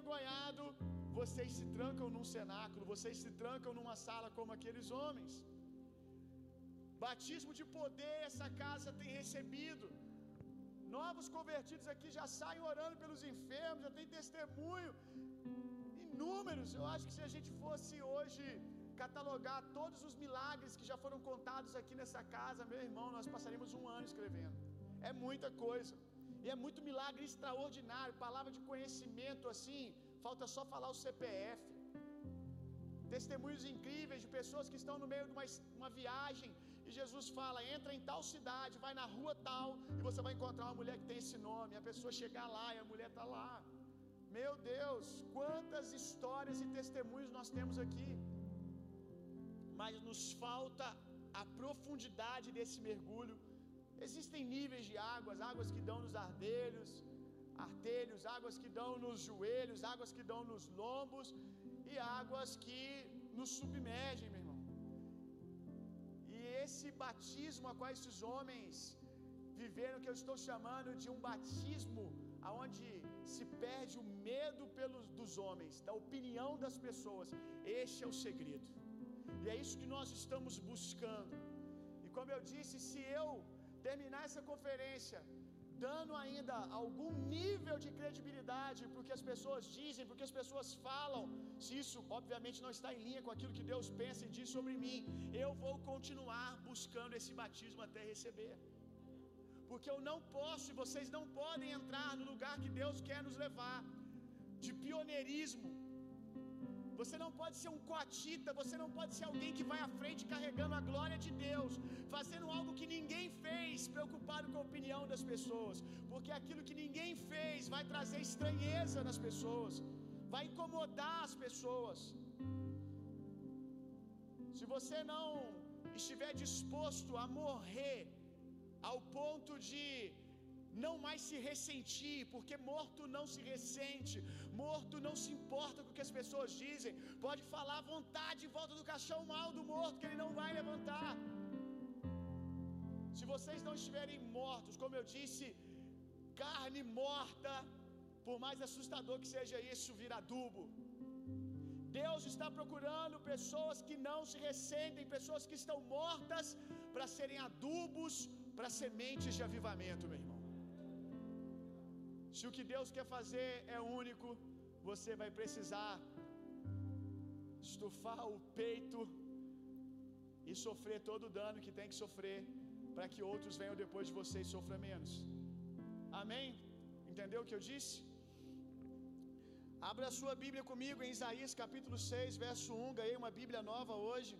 envergonhado, vocês se trancam num cenáculo, vocês se trancam numa sala como aqueles homens. Batismo de poder essa casa tem recebido. Novos convertidos aqui já saem orando pelos enfermos, já tem testemunho. Inúmeros. Eu acho que se a gente fosse hoje catalogar todos os milagres que já foram contados aqui nessa casa, meu irmão, nós passaríamos um ano escrevendo. É muita coisa. E é muito milagre extraordinário, palavra de conhecimento assim, falta só falar o CPF. Testemunhos incríveis de pessoas que estão no meio de uma, uma viagem e Jesus fala: entra em tal cidade, vai na rua tal e você vai encontrar uma mulher que tem esse nome. A pessoa chegar lá e a mulher está lá. Meu Deus, quantas histórias e testemunhos nós temos aqui. Mas nos falta a profundidade desse mergulho. Existem níveis de águas, águas que dão nos ardelhos, artelhos, águas que dão nos joelhos, águas que dão nos lombos e águas que nos submergem, meu irmão. E esse batismo a qual esses homens viveram, que eu estou chamando de um batismo aonde se perde o medo pelos dos homens, da opinião das pessoas. Este é o segredo. E é isso que nós estamos buscando. E como eu disse, se eu terminar essa conferência dando ainda algum nível de credibilidade porque as pessoas dizem, porque as pessoas falam, se isso obviamente não está em linha com aquilo que Deus pensa e diz sobre mim, eu vou continuar buscando esse batismo até receber. Porque eu não posso e vocês não podem entrar no lugar que Deus quer nos levar de pioneirismo. Você não pode ser um coatita, você não pode ser alguém que vai à frente carregando a glória de Deus, fazendo algo que ninguém fez, preocupado com a opinião das pessoas, porque aquilo que ninguém fez vai trazer estranheza nas pessoas, vai incomodar as pessoas. Se você não estiver disposto a morrer ao ponto de não mais se ressentir, porque morto não se ressente, morto não se importa com o que as pessoas dizem, pode falar à vontade em volta do caixão mal do morto, que ele não vai levantar. Se vocês não estiverem mortos, como eu disse, carne morta, por mais assustador que seja isso, vira adubo. Deus está procurando pessoas que não se ressentem, pessoas que estão mortas para serem adubos para sementes de avivamento, meu irmão. Se o que Deus quer fazer é único, você vai precisar estufar o peito e sofrer todo o dano que tem que sofrer, para que outros venham depois de você e sofram menos. Amém? Entendeu o que eu disse? Abra a sua Bíblia comigo em Isaías capítulo 6, verso 1. Ganhei uma Bíblia nova hoje.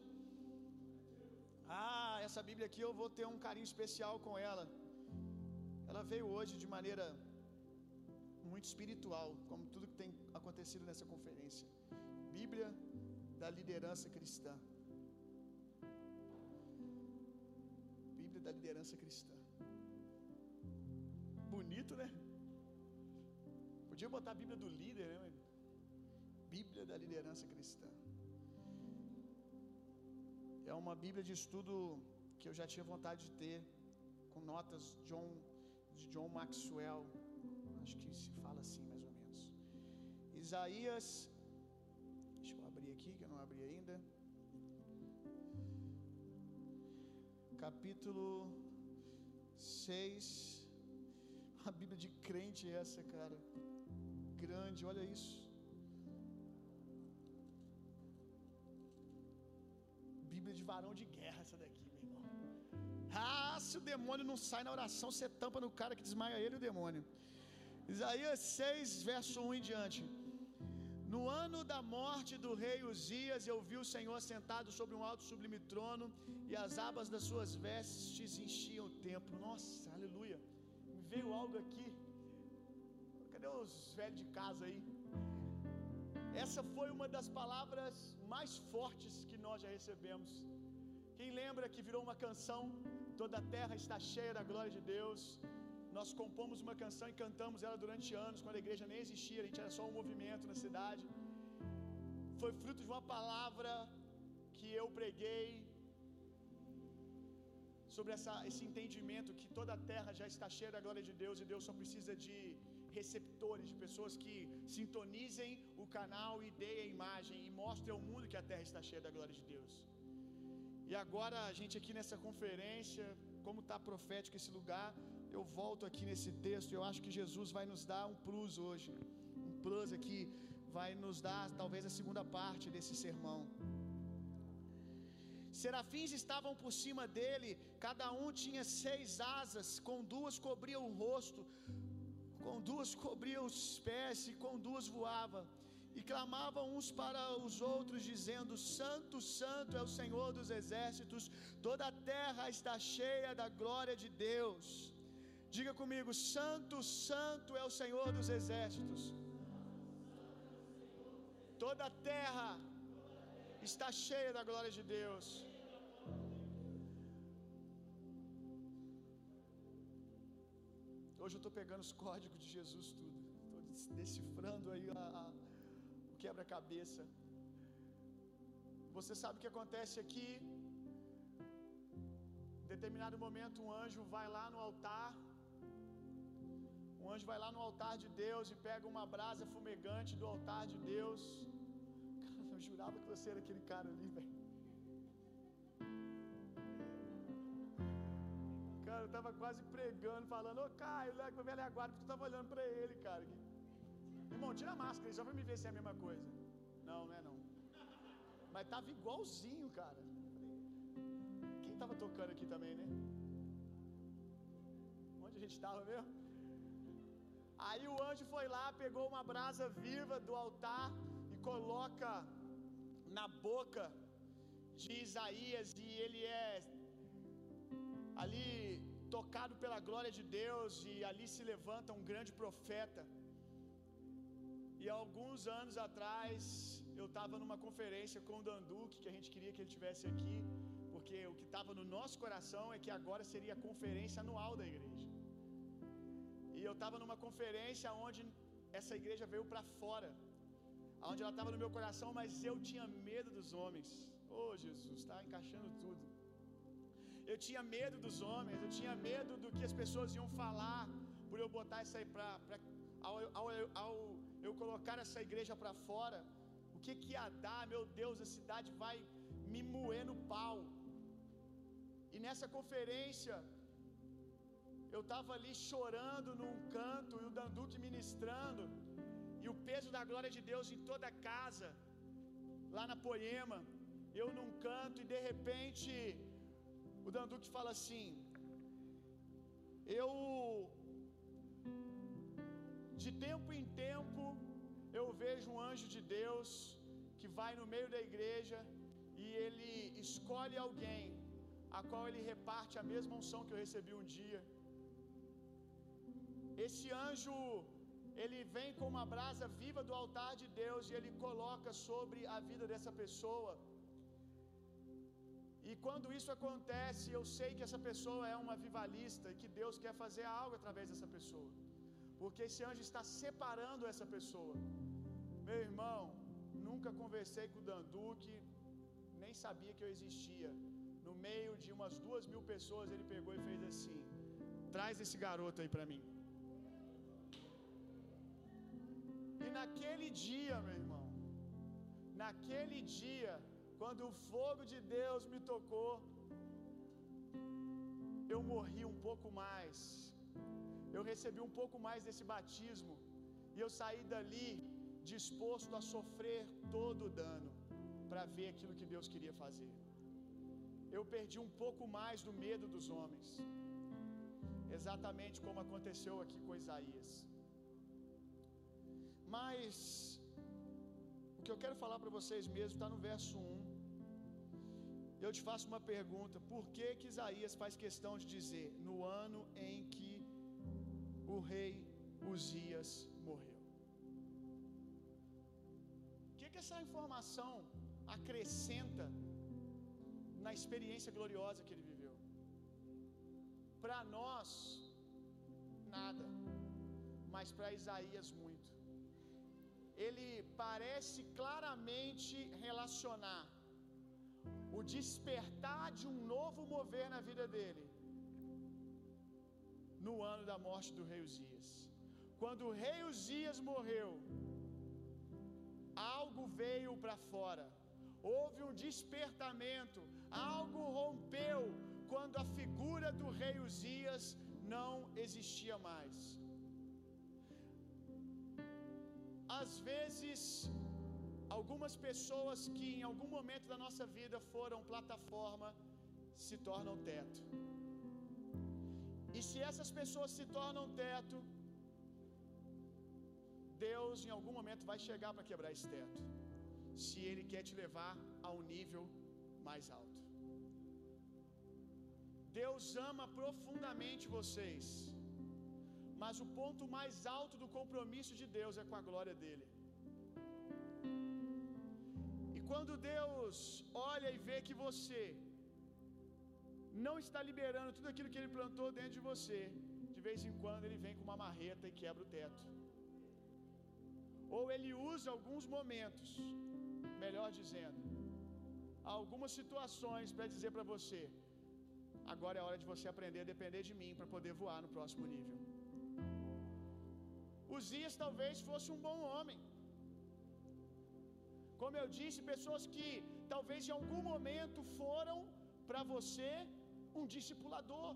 Ah, essa Bíblia aqui eu vou ter um carinho especial com ela. Ela veio hoje de maneira muito espiritual, como tudo que tem acontecido nessa conferência. Bíblia da liderança cristã. Bíblia da liderança cristã. Bonito, né? Podia botar a Bíblia do líder, né? Bíblia da liderança cristã. É uma Bíblia de estudo que eu já tinha vontade de ter, com notas John, de John Maxwell. Acho que se fala assim mais ou menos. Isaías, deixa eu abrir aqui, que eu não abri ainda. Capítulo 6. A Bíblia de crente é essa, cara. Grande, olha isso. Bíblia de varão de guerra, essa daqui, meu irmão. Ah, se o demônio não sai na oração, você tampa no cara que desmaia ele o demônio. Isaías 6, verso 1 em diante. No ano da morte do rei Uzias, eu vi o Senhor sentado sobre um alto sublime trono, e as abas das suas vestes enchiam o templo. Nossa, aleluia. Me veio algo aqui. Cadê os velhos de casa aí? Essa foi uma das palavras mais fortes que nós já recebemos. Quem lembra que virou uma canção? Toda a terra está cheia da glória de Deus. Nós compomos uma canção e cantamos ela durante anos, quando a igreja nem existia, a gente era só um movimento na cidade. Foi fruto de uma palavra que eu preguei sobre essa, esse entendimento que toda a terra já está cheia da glória de Deus e Deus só precisa de receptores, de pessoas que sintonizem o canal e deem a imagem e mostrem ao mundo que a terra está cheia da glória de Deus. E agora a gente aqui nessa conferência, como está profético esse lugar, eu volto aqui nesse texto. Eu acho que Jesus vai nos dar um plus hoje, um plus aqui, vai nos dar talvez a segunda parte desse sermão. Serafins estavam por cima dele, cada um tinha seis asas, com duas cobria o rosto, com duas cobria os pés e com duas voava. E clamavam uns para os outros, dizendo: Santo, Santo é o Senhor dos exércitos, toda a terra está cheia da glória de Deus. Diga comigo: Santo, Santo é o Senhor dos exércitos. Toda a terra está cheia da glória de Deus. Hoje eu estou pegando os códigos de Jesus tudo, estou decifrando aí a, a, o quebra-cabeça. Você sabe o que acontece aqui? Em determinado momento, um anjo vai lá no altar. Um anjo vai lá no altar de Deus e pega uma brasa fumegante do altar de Deus. Cara, eu jurava que você era aquele cara ali, velho. Cara, eu tava quase pregando, falando, ô Caio, leva pro velho aguardo, porque tu tava olhando pra ele, cara. Irmão, tira a máscara aí, só pra me ver se é a mesma coisa. Não, não é não. Mas tava igualzinho, cara. Quem tava tocando aqui também, né? Onde a gente tava mesmo? Aí o anjo foi lá, pegou uma brasa viva do altar e coloca na boca de Isaías, e ele é ali tocado pela glória de Deus, e ali se levanta um grande profeta. E alguns anos atrás, eu estava numa conferência com o Danduque, que a gente queria que ele tivesse aqui, porque o que estava no nosso coração é que agora seria a conferência anual da igreja. E eu estava numa conferência onde essa igreja veio para fora, onde ela estava no meu coração, mas eu tinha medo dos homens. Oh Jesus, está encaixando tudo. Eu tinha medo dos homens, eu tinha medo do que as pessoas iam falar por eu botar isso aí para ao, ao, ao, eu colocar essa igreja para fora. O que que ia dar, meu Deus, a cidade vai me moer no pau. E nessa conferência, eu estava ali chorando num canto, e o Danduque ministrando, e o peso da glória de Deus em toda a casa, lá na Poema, eu num canto, e de repente, o Danduque fala assim: Eu, de tempo em tempo, eu vejo um anjo de Deus que vai no meio da igreja e ele escolhe alguém a qual ele reparte a mesma unção que eu recebi um dia. Esse anjo, ele vem com uma brasa viva do altar de Deus e ele coloca sobre a vida dessa pessoa. E quando isso acontece, eu sei que essa pessoa é uma vivalista e que Deus quer fazer algo através dessa pessoa. Porque esse anjo está separando essa pessoa. Meu irmão, nunca conversei com o Danduque, nem sabia que eu existia. No meio de umas duas mil pessoas, ele pegou e fez assim: traz esse garoto aí para mim. E naquele dia, meu irmão, naquele dia, quando o fogo de Deus me tocou, eu morri um pouco mais. Eu recebi um pouco mais desse batismo. E eu saí dali disposto a sofrer todo o dano para ver aquilo que Deus queria fazer. Eu perdi um pouco mais do medo dos homens. Exatamente como aconteceu aqui com Isaías. Mas o que eu quero falar para vocês mesmo está no verso 1. Eu te faço uma pergunta: por que que Isaías faz questão de dizer no ano em que o rei Uzias morreu? O que que essa informação acrescenta na experiência gloriosa que ele viveu? Para nós, nada, mas para Isaías, muito. Ele parece claramente relacionar o despertar de um novo mover na vida dele no ano da morte do rei Uzias. quando o rei Uzias morreu, algo veio para fora. Houve um despertamento, algo rompeu quando a figura do rei Uzias não existia mais. Às vezes, algumas pessoas que em algum momento da nossa vida foram plataforma se tornam teto. E se essas pessoas se tornam teto, Deus em algum momento vai chegar para quebrar esse teto. Se Ele quer te levar a um nível mais alto. Deus ama profundamente vocês. Mas o ponto mais alto do compromisso de Deus é com a glória dele. E quando Deus olha e vê que você não está liberando tudo aquilo que ele plantou dentro de você, de vez em quando ele vem com uma marreta e quebra o teto. Ou ele usa alguns momentos, melhor dizendo, algumas situações para dizer para você: agora é hora de você aprender a depender de mim para poder voar no próximo nível. Uzias talvez fosse um bom homem. Como eu disse, pessoas que talvez em algum momento foram para você um discipulador,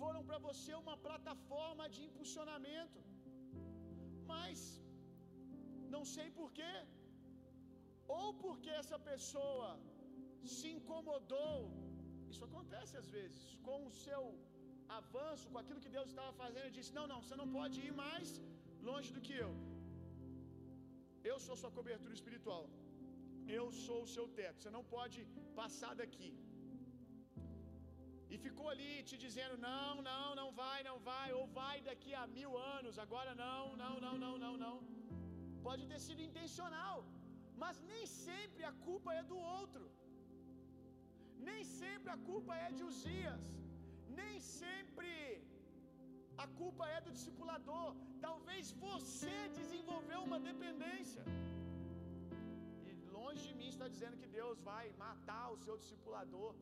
foram para você uma plataforma de impulsionamento. Mas não sei porquê, ou porque essa pessoa se incomodou, isso acontece às vezes, com o seu avanço, com aquilo que Deus estava fazendo, disse: Não, não, você não pode ir mais longe do que eu. Eu sou sua cobertura espiritual. Eu sou o seu teto. Você não pode passar daqui. E ficou ali te dizendo: não, não, não vai, não vai, ou vai daqui a mil anos, agora não, não, não, não, não, não. Pode ter sido intencional, mas nem sempre a culpa é do outro, nem sempre a culpa é de Uzias, nem sempre a culpa é do discipulador. Talvez você desenvolveu uma dependência. E longe de mim está dizendo que Deus vai matar o seu discipulador.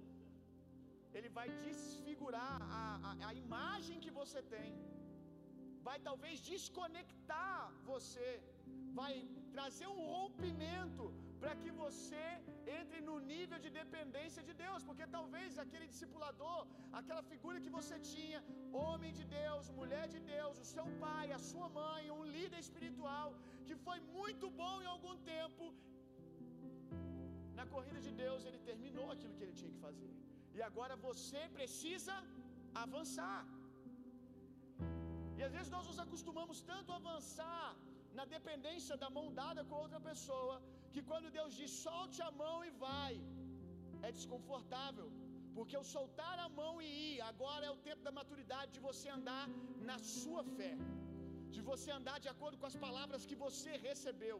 Ele vai desfigurar a, a, a imagem que você tem. Vai talvez desconectar você. Vai trazer um rompimento para que você entre no nível de dependência de Deus, porque talvez aquele discipulador, aquela figura que você tinha, homem de Deus, mulher de Deus, o seu pai, a sua mãe, um líder espiritual, que foi muito bom em algum tempo, na corrida de Deus ele terminou aquilo que ele tinha que fazer. E agora você precisa avançar. E às vezes nós nos acostumamos tanto a avançar na dependência da mão dada com outra pessoa, que quando Deus diz solte a mão e vai, é desconfortável, porque o soltar a mão e ir, agora é o tempo da maturidade de você andar na sua fé, de você andar de acordo com as palavras que você recebeu.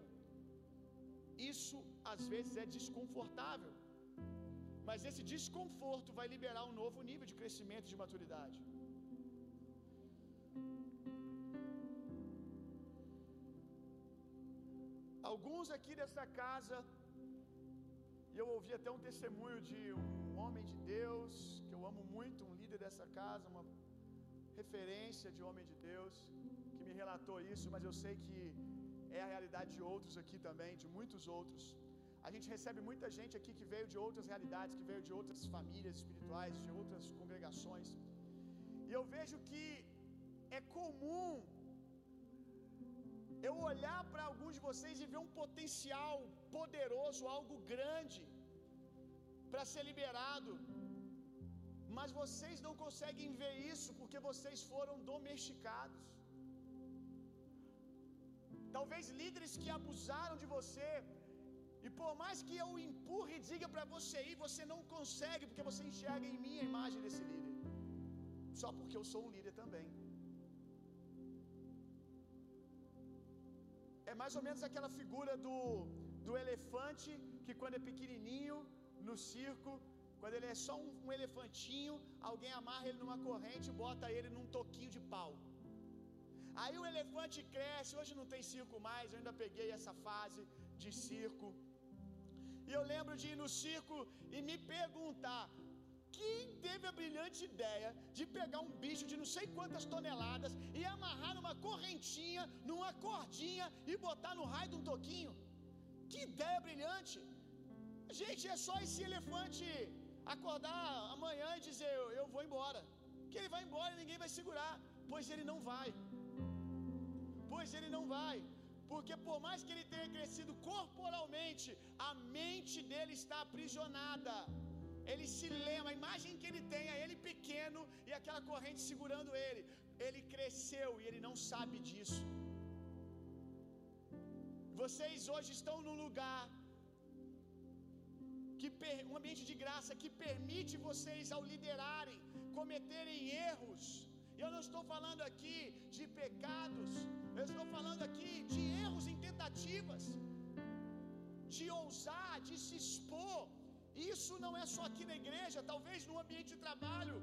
Isso às vezes é desconfortável, mas esse desconforto vai liberar um novo nível de crescimento de maturidade. Alguns aqui dessa casa, e eu ouvi até um testemunho de um homem de Deus, que eu amo muito, um líder dessa casa, uma referência de homem de Deus, que me relatou isso, mas eu sei que é a realidade de outros aqui também, de muitos outros. A gente recebe muita gente aqui que veio de outras realidades, que veio de outras famílias espirituais, de outras congregações. E eu vejo que é comum eu olhar para alguns de vocês e ver um potencial poderoso, algo grande para ser liberado, mas vocês não conseguem ver isso porque vocês foram domesticados. Talvez líderes que abusaram de você, e por mais que eu empurre e diga para você ir, você não consegue porque você enxerga em mim a imagem desse líder. Só porque eu sou um líder também. É mais ou menos aquela figura do, do elefante que, quando é pequenininho, no circo, quando ele é só um, um elefantinho, alguém amarra ele numa corrente e bota ele num toquinho de pau. Aí o elefante cresce. Hoje não tem circo mais, eu ainda peguei essa fase de circo. E eu lembro de ir no circo e me perguntar: quem teve a brilhante ideia de pegar um bicho de não sei quantas toneladas e amarrar numa correntinha, numa cordinha e botar no raio de um toquinho? Que ideia brilhante! Gente, é só esse elefante acordar amanhã e dizer: Eu, eu vou embora. Que ele vai embora e ninguém vai segurar. Pois ele não vai. Pois ele não vai. Porque por mais que ele tenha crescido corporalmente, a mente dele está aprisionada. Ele se lembra, a imagem que ele tem é ele pequeno e aquela corrente segurando ele. Ele cresceu e ele não sabe disso. Vocês hoje estão num lugar que um ambiente de graça que permite vocês ao liderarem cometerem erros. Eu não estou falando aqui de pecados, eu estou falando aqui de erros em tentativas, de ousar, de se expor. Isso não é só aqui na igreja, talvez no ambiente de trabalho.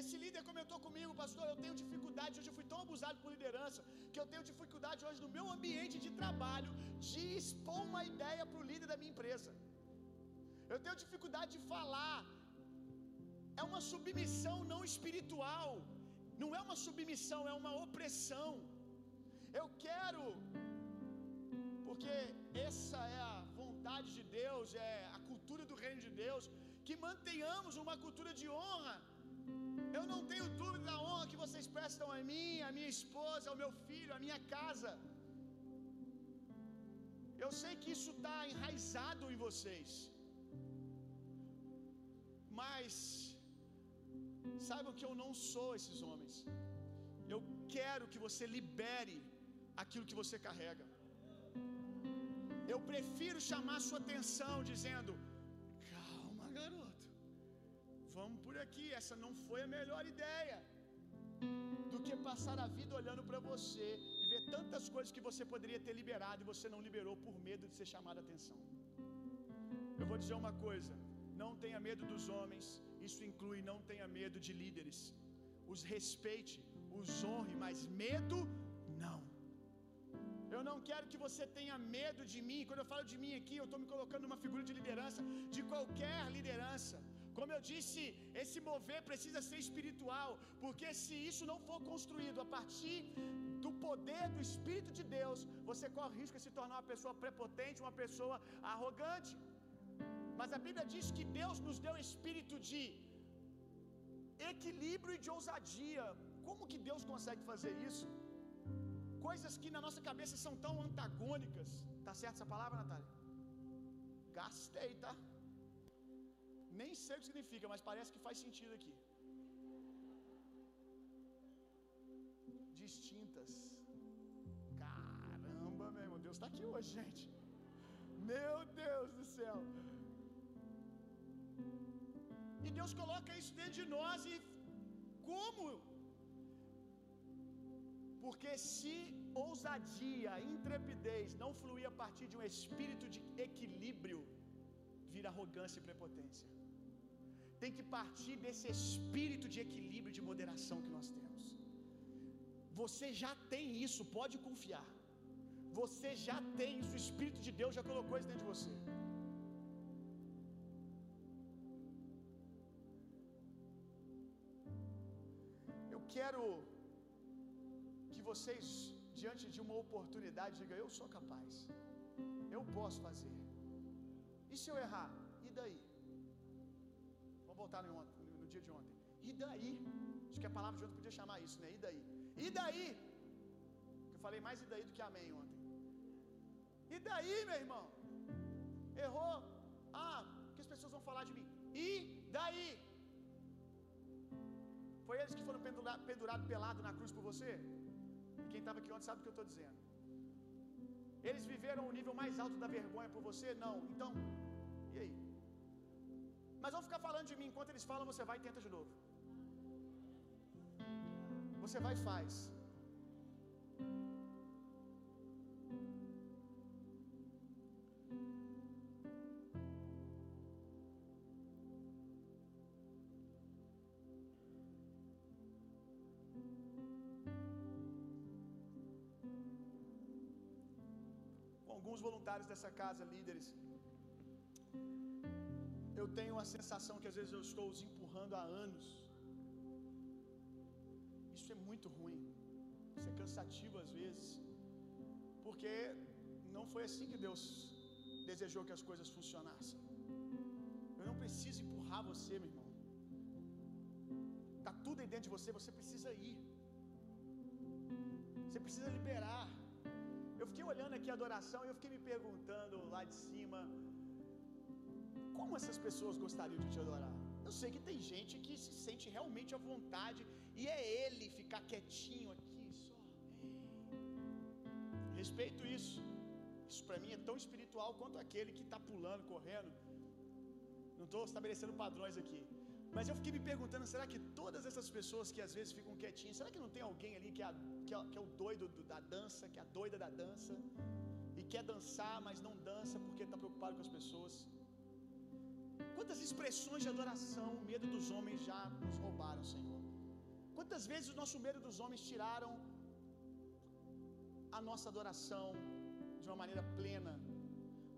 Esse líder comentou comigo, pastor, eu tenho dificuldade, hoje eu fui tão abusado por liderança, que eu tenho dificuldade hoje no meu ambiente de trabalho de expor uma ideia para o líder da minha empresa. Eu tenho dificuldade de falar. É uma submissão não espiritual. Não é uma submissão, é uma opressão. Eu quero, porque essa é a vontade de Deus, é a cultura do reino de Deus, que mantenhamos uma cultura de honra. Eu não tenho dúvida da honra que vocês prestam a mim, a minha esposa, ao meu filho, a minha casa. Eu sei que isso está enraizado em vocês. Mas saibam que eu não sou esses homens. Eu quero que você libere aquilo que você carrega. Eu prefiro chamar sua atenção dizendo: "Calma, garoto. Vamos por aqui, essa não foi a melhor ideia." Do que passar a vida olhando para você e ver tantas coisas que você poderia ter liberado e você não liberou por medo de ser chamado a atenção. Eu vou dizer uma coisa: não tenha medo dos homens, isso inclui não tenha medo de líderes. Os respeite, os honre, mas medo não. Eu não quero que você tenha medo de mim. Quando eu falo de mim aqui, eu estou me colocando numa figura de liderança, de qualquer liderança. Como eu disse, esse mover precisa ser espiritual, porque se isso não for construído a partir do poder do Espírito de Deus, você corre risco de se tornar uma pessoa prepotente, uma pessoa arrogante. Mas a Bíblia diz que Deus nos deu espírito de equilíbrio e de ousadia. Como que Deus consegue fazer isso? Coisas que na nossa cabeça são tão antagônicas. Tá certo essa palavra, Natália? Gastei, tá? Nem sei o que significa, mas parece que faz sentido aqui. Distintas. Caramba, meu irmão, Deus está aqui hoje, gente. Meu Deus do céu. E Deus coloca isso dentro de nós e como? Porque se ousadia, intrepidez não fluir a partir de um espírito de equilíbrio, vira arrogância e prepotência. Tem que partir desse espírito de equilíbrio de moderação que nós temos. Você já tem isso, pode confiar. Você já tem isso, o Espírito de Deus já colocou isso dentro de você. Eu quero que vocês, diante de uma oportunidade, digam: Eu sou capaz, eu posso fazer. E se eu errar? E daí? Vamos voltar no, no dia de ontem. E daí? Acho que a palavra de ontem podia chamar isso, né? E daí? E daí? Eu falei mais e daí do que amém ontem. E daí, meu irmão? Errou? Ah, o que as pessoas vão falar de mim? E daí? Foi eles que foram pendurados pendurado pelado na cruz por você? Quem estava aqui ontem sabe o que eu estou dizendo. Eles viveram o nível mais alto da vergonha por você? Não. Então, e aí? Mas vão ficar falando de mim enquanto eles falam, você vai e tenta de novo. Você vai e faz. Alguns voluntários dessa casa, líderes, eu tenho a sensação que às vezes eu estou os empurrando há anos. Isso é muito ruim. Isso é cansativo às vezes. Porque não foi assim que Deus desejou que as coisas funcionassem. Eu não preciso empurrar você, meu irmão. Tá tudo aí dentro de você, você precisa ir. Você precisa liberar. Eu fiquei olhando aqui a adoração e eu fiquei me perguntando lá de cima, como essas pessoas gostariam de te adorar? Eu sei que tem gente que se sente realmente à vontade e é ele ficar quietinho aqui só. Respeito isso. Isso para mim é tão espiritual quanto aquele que está pulando, correndo. Não estou estabelecendo padrões aqui. Mas eu fiquei me perguntando, será que todas essas pessoas que às vezes ficam quietinhas, será que não tem alguém ali que é, que é, que é o doido do, da dança, que é a doida da dança, e quer dançar, mas não dança porque está preocupado com as pessoas? Quantas expressões de adoração o medo dos homens já nos roubaram, Senhor? Quantas vezes o nosso medo dos homens tiraram a nossa adoração de uma maneira plena?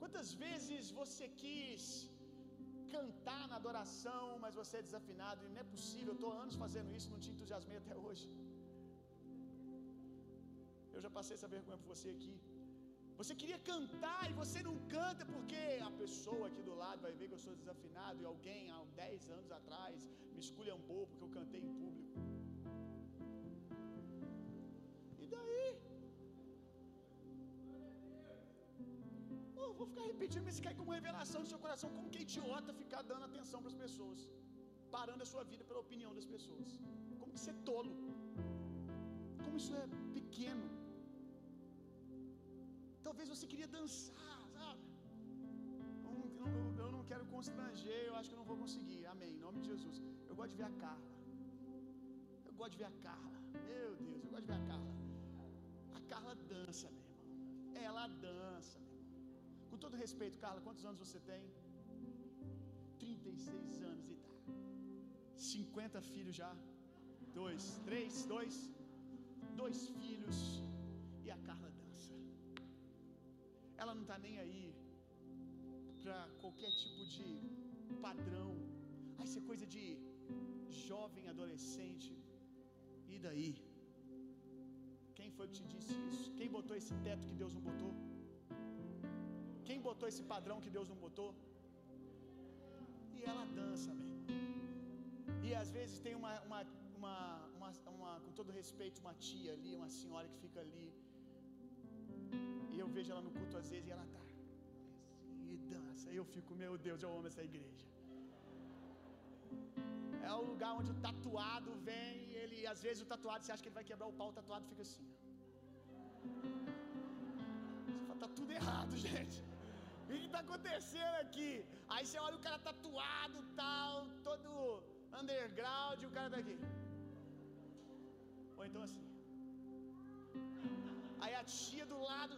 Quantas vezes você quis cantar na adoração, mas você é desafinado e não é possível. Eu estou anos fazendo isso, não te entusiasmei até hoje. Eu já passei essa vergonha por você aqui. Você queria cantar e você não canta porque a pessoa aqui do lado vai ver que eu sou desafinado e alguém há 10 anos atrás me esculhambou porque eu cantei em público. Oh, vou ficar repetindo, mas isso cai como revelação no seu coração. Como que é idiota ficar dando atenção para as pessoas, parando a sua vida pela opinião das pessoas. Como que isso é tolo? Como isso é pequeno? Talvez você queria dançar, sabe? Eu não, eu, eu não, quero constranger, eu acho que eu não vou conseguir. Amém. Em nome de Jesus. Eu gosto de ver a Carla. Eu gosto de ver a Carla. Meu Deus, eu gosto de ver a Carla. A Carla dança, meu irmão. Ela dança. Com todo respeito, Carla, quantos anos você tem? 36 anos e tá. 50 filhos já. Dois, três, dois. Dois filhos. E a Carla dança. Ela não está nem aí para qualquer tipo de padrão. Ah, isso é coisa de jovem, adolescente. E daí? Quem foi que te disse isso? Quem botou esse teto que Deus não botou? Botou esse padrão que Deus não botou? E ela dança, meu E às vezes tem uma, uma, uma, uma, uma, com todo respeito, uma tia ali, uma senhora que fica ali. E eu vejo ela no culto às vezes e ela tá. E dança. E eu fico, meu Deus, eu amo essa igreja. É o lugar onde o tatuado vem ele, às vezes, o tatuado, você acha que ele vai quebrar o pau, o tatuado fica assim. Você fala, tá tudo errado, gente. O que está acontecendo aqui? Aí você olha o cara tatuado, tal, todo underground, e o cara tá aqui. Ou então assim. Aí a tia do lado.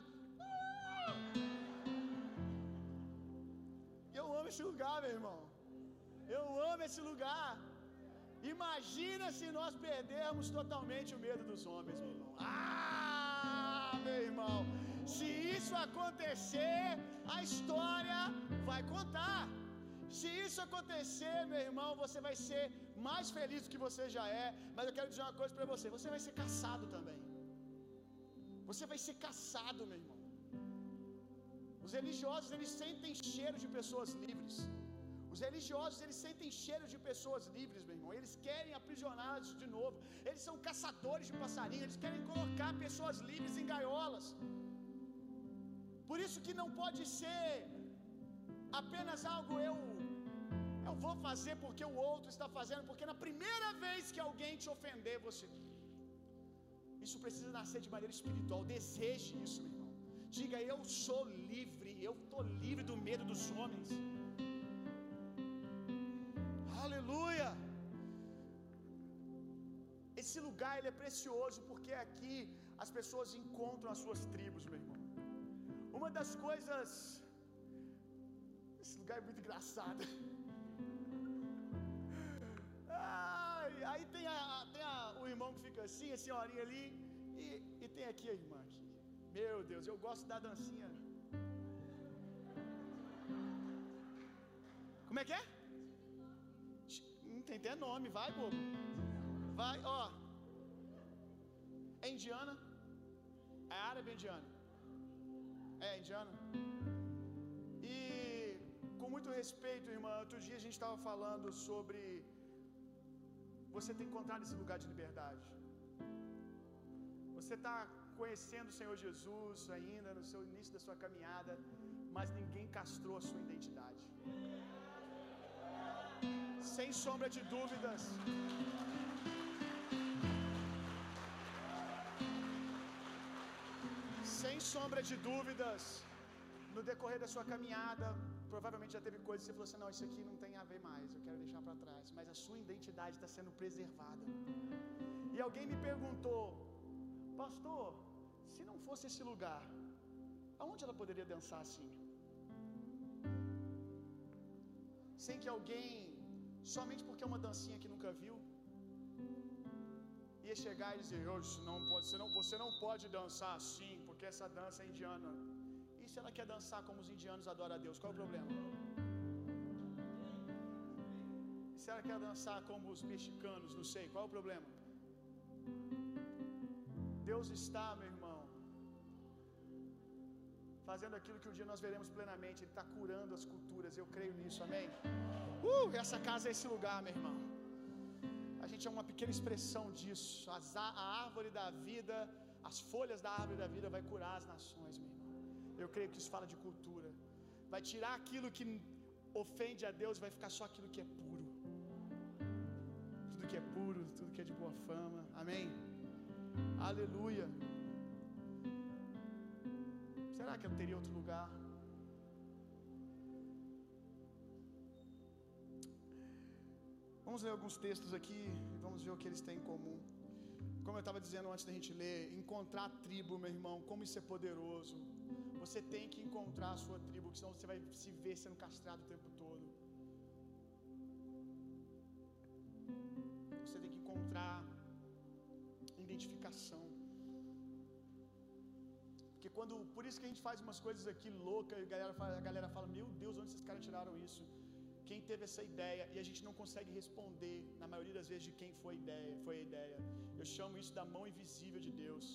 Eu amo esse lugar, meu irmão. Eu amo esse lugar. Imagina se nós perdermos totalmente o medo dos homens, meu irmão. Ah, meu irmão. Se isso acontecer, a história vai contar. Se isso acontecer, meu irmão, você vai ser mais feliz do que você já é. Mas eu quero dizer uma coisa para você: você vai ser caçado também. Você vai ser caçado, meu irmão. Os religiosos, eles sentem cheiro de pessoas livres. Os religiosos, eles sentem cheiro de pessoas livres, meu irmão. Eles querem aprisioná-los de novo. Eles são caçadores de passarinhos. Eles querem colocar pessoas livres em gaiolas. Por isso que não pode ser apenas algo eu eu vou fazer porque o outro está fazendo, porque na primeira vez que alguém te ofender, você isso precisa nascer de maneira espiritual. Deseje isso, meu irmão. Diga: Eu sou livre. Eu estou livre do medo dos homens. Aleluia. Esse lugar ele é precioso porque aqui as pessoas encontram as suas tribos, meu irmão. Uma das coisas. Esse lugar é muito engraçado. Ai, aí tem, a, tem a, o irmão que fica assim, a senhorinha ali, e, e tem aqui a irmã aqui. Meu Deus, eu gosto da dancinha. Como é que é? tem até nome, vai, bobo. Vai, ó. É indiana? É árabe indiana? É indiana? E com muito respeito, irmã, outro dia a gente estava falando sobre você ter encontrado esse lugar de liberdade. Você está conhecendo o Senhor Jesus ainda no seu início da sua caminhada, mas ninguém castrou a sua identidade. Sem sombra de dúvidas. Sem sombra de dúvidas, no decorrer da sua caminhada, provavelmente já teve coisas que você falou assim: não, isso aqui não tem a ver mais, eu quero deixar para trás. Mas a sua identidade está sendo preservada. E alguém me perguntou, pastor, se não fosse esse lugar, aonde ela poderia dançar assim? Sem que alguém, somente porque é uma dancinha que nunca viu, ia chegar e dizer: oh, não pode, você, não, você não pode dançar assim, porque essa dança é indiana. E se ela quer dançar como os indianos adoram a Deus, qual é o problema? E se ela quer dançar como os mexicanos, não sei, qual é o problema? Deus está, meu irmão, fazendo aquilo que um dia nós veremos plenamente. Ele está curando as culturas, eu creio nisso, amém? Uh, essa casa é esse lugar, meu irmão. A gente é uma pequena expressão disso. A árvore da vida, as folhas da árvore da vida vai curar as nações, meu irmão. Eu creio que isso fala de cultura. Vai tirar aquilo que ofende a Deus, vai ficar só aquilo que é puro. Tudo que é puro, tudo que é de boa fama. Amém. Aleluia. Será que eu teria outro lugar? Vamos ler alguns textos aqui e vamos ver o que eles têm em comum. Como eu estava dizendo antes da gente ler, encontrar a tribo, meu irmão, como isso é poderoso. Você tem que encontrar a sua tribo, senão você vai se ver sendo castrado o tempo todo. Você tem que encontrar identificação. Porque quando, por isso que a gente faz umas coisas aqui loucas e a galera fala, a galera fala: "Meu Deus, onde esses caras tiraram isso?" Quem teve essa ideia e a gente não consegue responder na maioria das vezes de quem foi a ideia, foi a ideia. Eu chamo isso da mão invisível de Deus.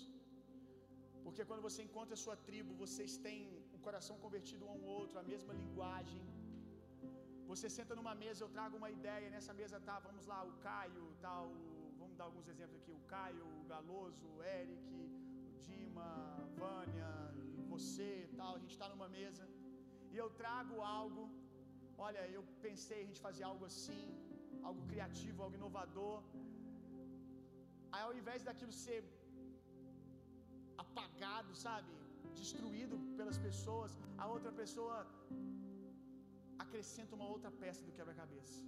Porque quando você encontra a sua tribo, vocês têm o coração convertido um ao outro, a mesma linguagem. Você senta numa mesa, eu trago uma ideia, nessa mesa tá, vamos lá, o Caio, tá, vamos dar alguns exemplos aqui, o Caio, o Galoso, o Eric, o Dima, a Vânia, você, tal, a gente está numa mesa e eu trago algo. Olha, eu pensei a gente fazer algo assim, algo criativo, algo inovador. Aí ao invés daquilo ser apagado, sabe? Destruído pelas pessoas, a outra pessoa acrescenta uma outra peça do quebra-cabeça.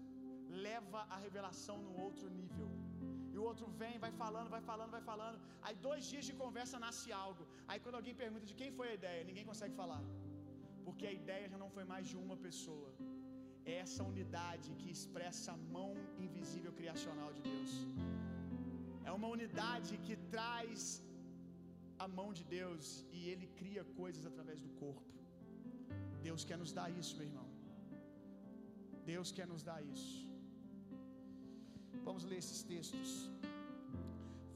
Leva a revelação num outro nível. E o outro vem, vai falando, vai falando, vai falando. Aí dois dias de conversa nasce algo. Aí quando alguém pergunta de quem foi a ideia, ninguém consegue falar. Porque a ideia já não foi mais de uma pessoa. É essa unidade que expressa a mão invisível criacional de Deus. É uma unidade que traz a mão de Deus e Ele cria coisas através do corpo. Deus quer nos dar isso, meu irmão. Deus quer nos dar isso. Vamos ler esses textos.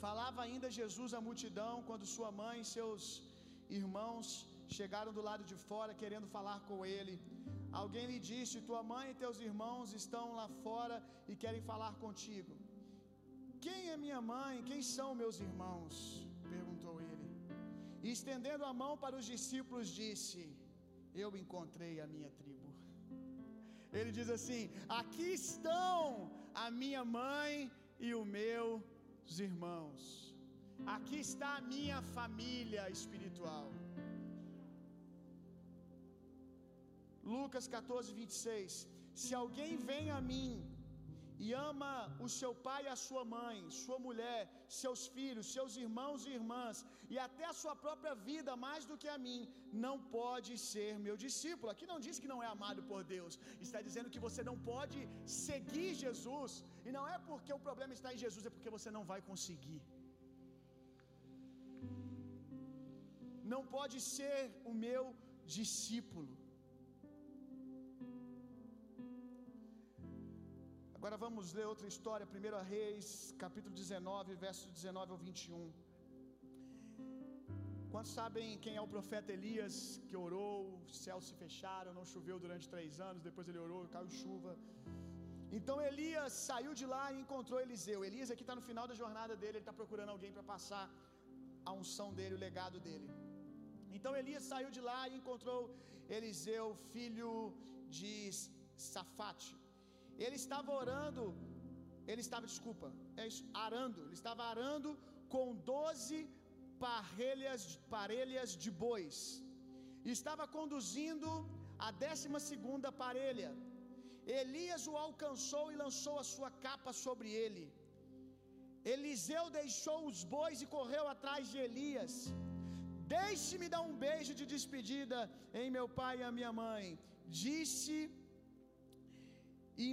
Falava ainda Jesus à multidão quando sua mãe e seus irmãos chegaram do lado de fora querendo falar com ele. Alguém lhe disse: Tua mãe e teus irmãos estão lá fora e querem falar contigo. Quem é minha mãe? Quem são meus irmãos? perguntou ele. E estendendo a mão para os discípulos, disse: Eu encontrei a minha tribo. Ele diz assim: Aqui estão a minha mãe e os meus irmãos. Aqui está a minha família espiritual. Lucas 14, 26. Se alguém vem a mim e ama o seu pai e a sua mãe, sua mulher, seus filhos, seus irmãos e irmãs, e até a sua própria vida mais do que a mim, não pode ser meu discípulo. Aqui não diz que não é amado por Deus, está dizendo que você não pode seguir Jesus, e não é porque o problema está em Jesus, é porque você não vai conseguir. Não pode ser o meu discípulo. Agora vamos ler outra história, 1 Reis, capítulo 19, versos 19 ao 21. Quantos sabem quem é o profeta Elias que orou, os céus se fecharam, não choveu durante três anos, depois ele orou, caiu chuva. Então Elias saiu de lá e encontrou Eliseu. Elias aqui está no final da jornada dele, ele está procurando alguém para passar a unção dele, o legado dele. Então Elias saiu de lá e encontrou Eliseu, filho de Safate. Ele estava orando, ele estava, desculpa, é isso, arando, ele estava arando com doze parelhas, parelhas de bois. E estava conduzindo a décima segunda parelha. Elias o alcançou e lançou a sua capa sobre ele. Eliseu deixou os bois e correu atrás de Elias. Deixe-me dar um beijo de despedida em meu pai e a minha mãe. Disse,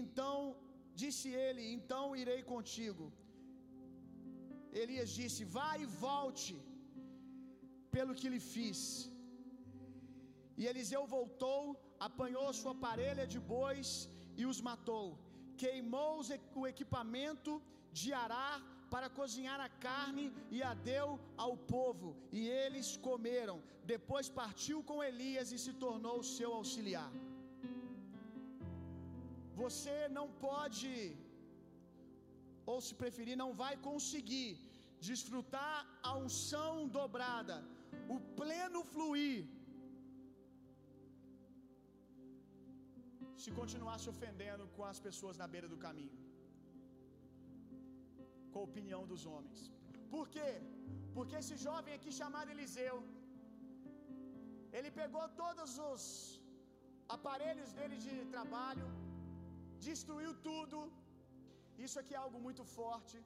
então, disse ele: Então irei contigo. Elias disse: Vá e volte, pelo que lhe fiz. E Eliseu voltou, apanhou sua parelha de bois e os matou. Queimou o equipamento de arar para cozinhar a carne e a deu ao povo, e eles comeram. Depois partiu com Elias e se tornou seu auxiliar. Você não pode, ou se preferir, não vai conseguir desfrutar a unção dobrada, o pleno fluir, se continuar se ofendendo com as pessoas na beira do caminho com a opinião dos homens. Por quê? Porque esse jovem aqui chamado Eliseu, ele pegou todos os aparelhos dele de trabalho, destruiu tudo. Isso aqui é algo muito forte.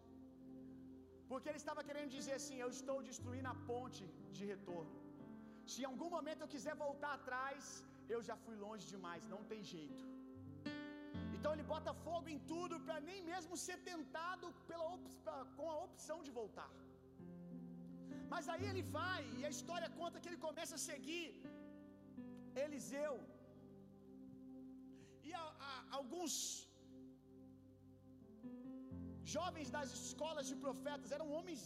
Porque ele estava querendo dizer assim: Eu estou destruindo a ponte de retorno. Se em algum momento eu quiser voltar atrás, eu já fui longe demais, não tem jeito. Então ele bota fogo em tudo para nem mesmo ser tentado pela com a opção de voltar. Mas aí ele vai e a história conta que ele começa a seguir Eliseu. Alguns jovens das escolas de profetas eram homens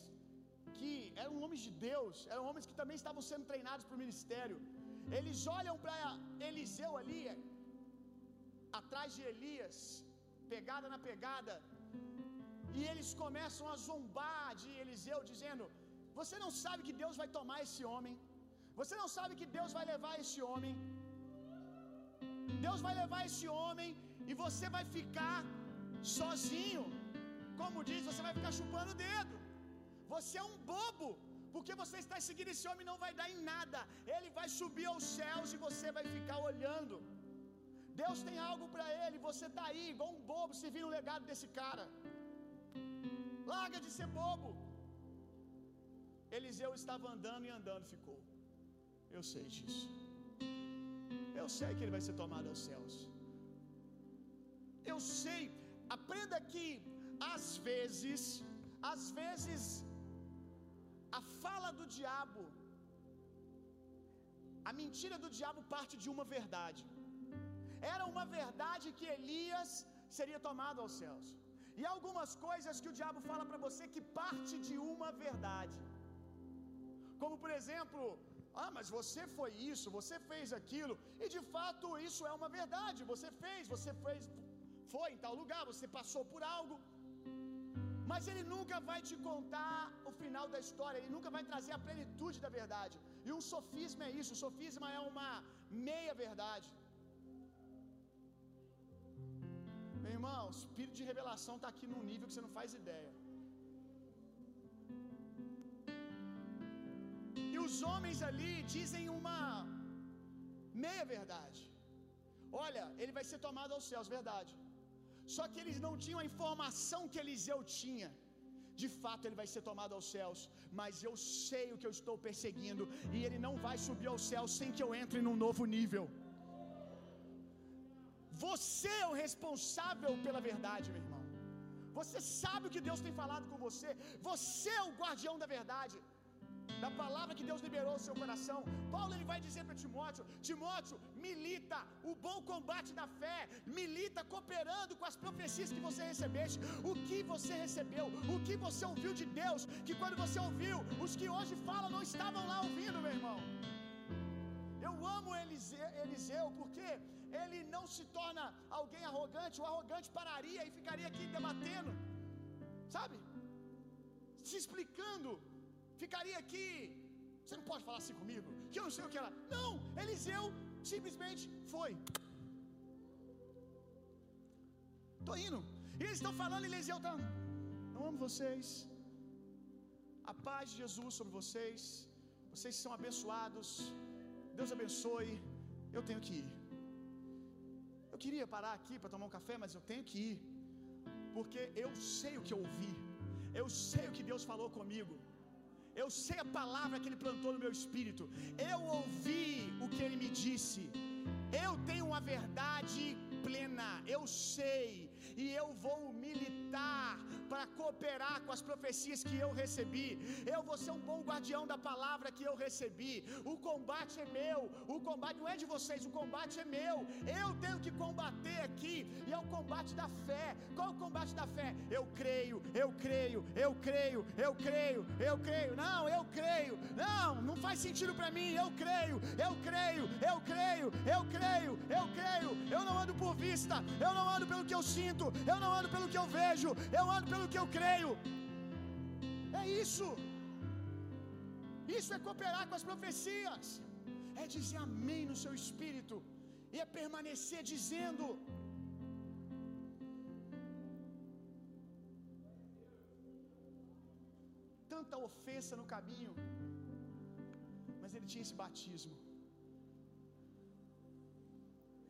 que eram homens de Deus, eram homens que também estavam sendo treinados para o ministério. Eles olham para Eliseu ali, atrás de Elias, pegada na pegada, e eles começam a zombar de Eliseu, dizendo: Você não sabe que Deus vai tomar esse homem, você não sabe que Deus vai levar esse homem, Deus vai levar esse homem e você vai ficar sozinho. Como diz, você vai ficar chupando o dedo. Você é um bobo, porque você está seguindo esse homem não vai dar em nada. Ele vai subir aos céus e você vai ficar olhando. Deus tem algo para ele, você está aí igual um bobo servindo o legado desse cara. Larga de ser bobo. Eliseu estava andando e andando ficou. Eu sei disso. Eu sei que ele vai ser tomado aos céus. Eu sei. Aprenda que às vezes, às vezes a fala do diabo, a mentira do diabo parte de uma verdade. Era uma verdade que Elias seria tomado aos céus. E algumas coisas que o diabo fala para você que parte de uma verdade. Como por exemplo, ah, mas você foi isso, você fez aquilo, e de fato isso é uma verdade. Você fez, você fez, foi em tal lugar, você passou por algo. Mas ele nunca vai te contar o final da história, ele nunca vai trazer a plenitude da verdade. E um sofisma é isso, o sofisma é uma meia verdade. Meu irmão, o espírito de revelação está aqui num nível que você não faz ideia. E os homens ali dizem uma meia verdade. Olha, ele vai ser tomado aos céus, verdade. Só que eles não tinham a informação que Eliseu tinha. De fato, ele vai ser tomado aos céus, mas eu sei o que eu estou perseguindo, e ele não vai subir aos céus sem que eu entre num novo nível. Você é o responsável pela verdade, meu irmão. Você sabe o que Deus tem falado com você. Você é o guardião da verdade. Da palavra que Deus liberou ao seu coração. Paulo ele vai dizer para Timóteo: Timóteo, milita o bom combate da fé, milita cooperando com as profecias que você recebeste, o que você recebeu, o que você ouviu de Deus, que quando você ouviu, os que hoje falam não estavam lá ouvindo, meu irmão. Eu amo Eliseu, Eliseu porque ele não se torna alguém arrogante, o arrogante pararia e ficaria aqui debatendo, sabe? Se explicando ficaria aqui. Você não pode falar assim comigo, que eu não sei o que ela. Não, Eliseu simplesmente foi. Tô indo. E eles estão falando, Eliseu está. Eu amo vocês. A paz de Jesus sobre vocês. Vocês são abençoados. Deus abençoe. Eu tenho que ir. Eu queria parar aqui para tomar um café, mas eu tenho que ir. Porque eu sei o que eu ouvi. Eu sei o que Deus falou comigo. Eu sei a palavra que Ele plantou no meu espírito. Eu ouvi o que Ele me disse. Eu tenho uma verdade plena. Eu sei e eu vou militar para cooperar com as profecias que eu recebi. Eu vou ser um bom guardião da palavra que eu recebi. O combate é meu. O combate não é de vocês, o combate é meu. Eu tenho que combater aqui e é o combate da fé. Qual o combate da fé? Eu creio, eu creio, eu creio, eu creio, eu creio. Não, eu creio. Não, não faz sentido para mim. Eu creio, eu creio, eu creio, eu creio, eu creio. Eu não ando por vista, eu não ando pelo que eu sinto, eu não ando pelo que eu vejo, eu ando pelo que eu creio. É isso. Isso é cooperar com as profecias. É dizer amém no seu espírito. E é permanecer dizendo. Tanta ofensa no caminho. Mas ele tinha esse batismo.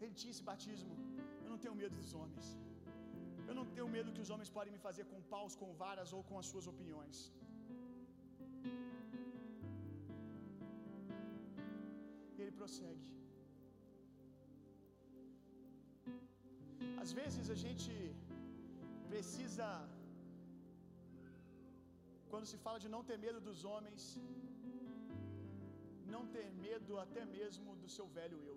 Ele tinha esse batismo. Eu não tenho medo dos homens. Eu não tenho medo que os homens podem me fazer com paus, com varas ou com as suas opiniões. E ele prossegue. Às vezes a gente precisa, quando se fala de não ter medo dos homens, não ter medo até mesmo do seu velho eu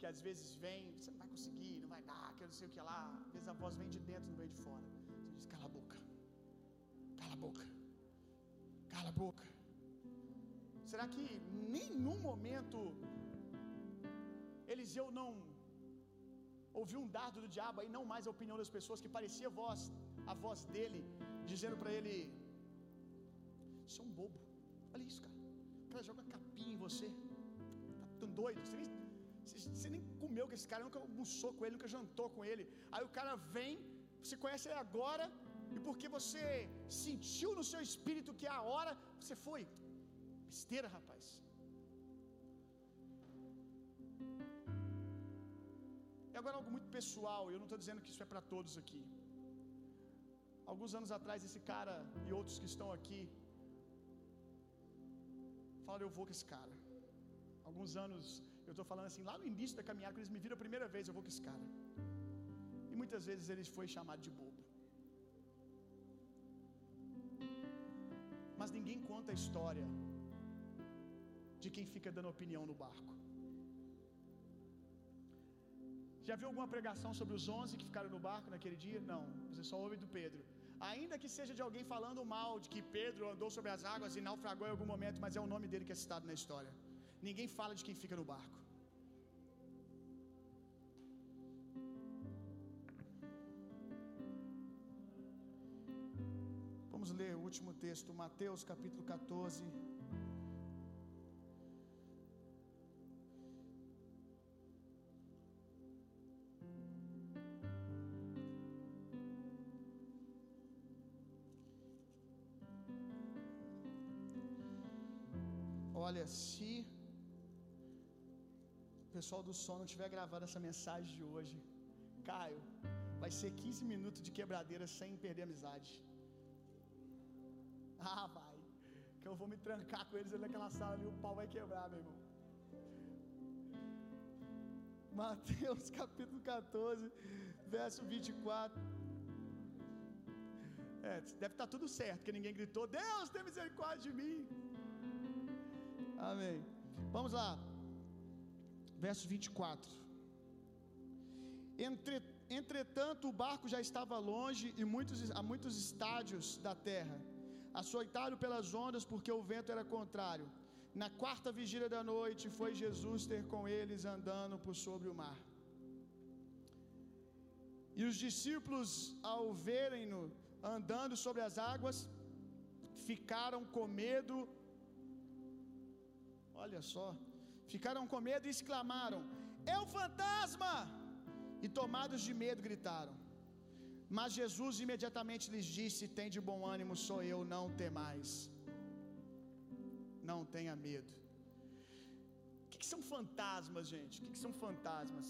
que às vezes vem, você não vai conseguir, não vai dar, que eu não sei o que lá. Às vezes a voz vem de dentro, não vem de fora. Você diz: cala a boca, cala a boca, cala a boca. Será que nenhum momento Eliseu não ouviu um dardo do diabo aí, não mais a opinião das pessoas, que parecia a voz, a voz dele, dizendo para ele: Você é um bobo, olha isso, cara. O cara joga capim em você, tá tão doido, você nem você nem comeu com esse cara, nunca almoçou com ele, nunca jantou com ele. Aí o cara vem, você conhece ele agora, e porque você sentiu no seu espírito que é a hora, você foi. Besteira, rapaz. E agora algo muito pessoal, eu não estou dizendo que isso é para todos aqui. Alguns anos atrás, esse cara e outros que estão aqui falaram: Eu vou com esse cara. Alguns anos eu estou falando assim, lá no início da caminhada, quando eles me viram a primeira vez, eu vou com esse cara. E muitas vezes eles foi chamado de bobo. Mas ninguém conta a história de quem fica dando opinião no barco. Já viu alguma pregação sobre os onze que ficaram no barco naquele dia? Não, você só ouve do Pedro. Ainda que seja de alguém falando mal de que Pedro andou sobre as águas e naufragou em algum momento, mas é o nome dele que é citado na história. Ninguém fala de quem fica no barco. Vamos ler o último texto, Mateus capítulo 14. O pessoal do som não estiver gravando essa mensagem de hoje, Caio, vai ser 15 minutos de quebradeira sem perder amizade. Ah, vai. Que eu vou me trancar com eles ali naquela sala ali, o pau vai quebrar, meu irmão. Mateus capítulo 14, verso 24. É, deve estar tudo certo, porque ninguém gritou: Deus, tem misericórdia de mim. Amém. Vamos lá. Verso 24. Entre, entretanto, o barco já estava longe e muitos, a muitos estádios da terra, açoitado pelas ondas, porque o vento era contrário. Na quarta vigília da noite, foi Jesus ter com eles andando por sobre o mar. E os discípulos, ao verem-no andando sobre as águas, ficaram com medo. Olha só, ficaram com medo e exclamaram: É um fantasma! E tomados de medo gritaram. Mas Jesus imediatamente lhes disse: Tem de bom ânimo, sou eu, não temais. Não tenha medo. O que, que são fantasmas, gente? O que, que são fantasmas?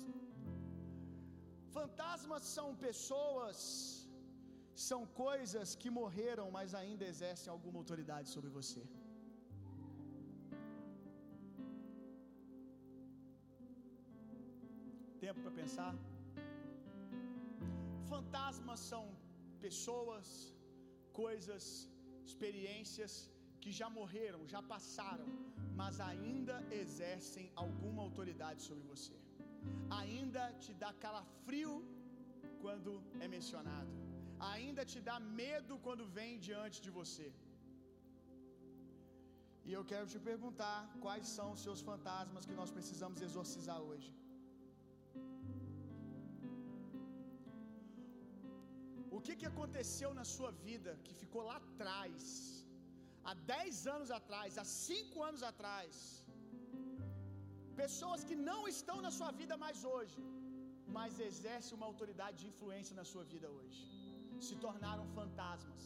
Fantasmas são pessoas, são coisas que morreram, mas ainda exercem alguma autoridade sobre você. Tempo para pensar? Fantasmas são pessoas, coisas, experiências que já morreram, já passaram, mas ainda exercem alguma autoridade sobre você. Ainda te dá calafrio quando é mencionado. Ainda te dá medo quando vem diante de você. E eu quero te perguntar quais são os seus fantasmas que nós precisamos exorcizar hoje. O que, que aconteceu na sua vida que ficou lá atrás, há 10 anos atrás, há 5 anos atrás? Pessoas que não estão na sua vida mais hoje, mas exercem uma autoridade de influência na sua vida hoje, se tornaram fantasmas.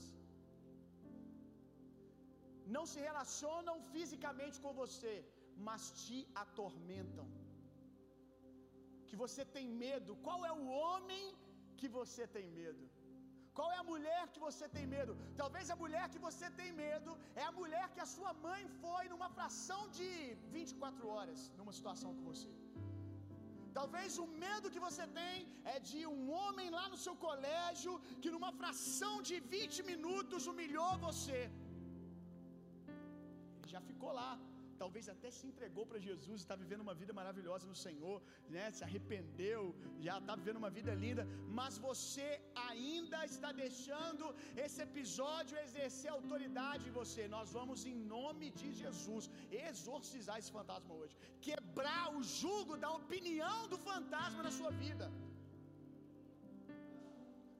Não se relacionam fisicamente com você, mas te atormentam. Que você tem medo. Qual é o homem que você tem medo? Qual é a mulher que você tem medo? Talvez a mulher que você tem medo é a mulher que a sua mãe foi numa fração de 24 horas numa situação com você. Talvez o medo que você tem é de um homem lá no seu colégio que numa fração de 20 minutos humilhou você. Ele já ficou lá talvez até se entregou para Jesus, está vivendo uma vida maravilhosa no Senhor, né? Se arrependeu, já está vivendo uma vida linda, mas você ainda está deixando esse episódio exercer autoridade em você. Nós vamos em nome de Jesus exorcizar esse fantasma hoje, quebrar o jugo da opinião do fantasma na sua vida.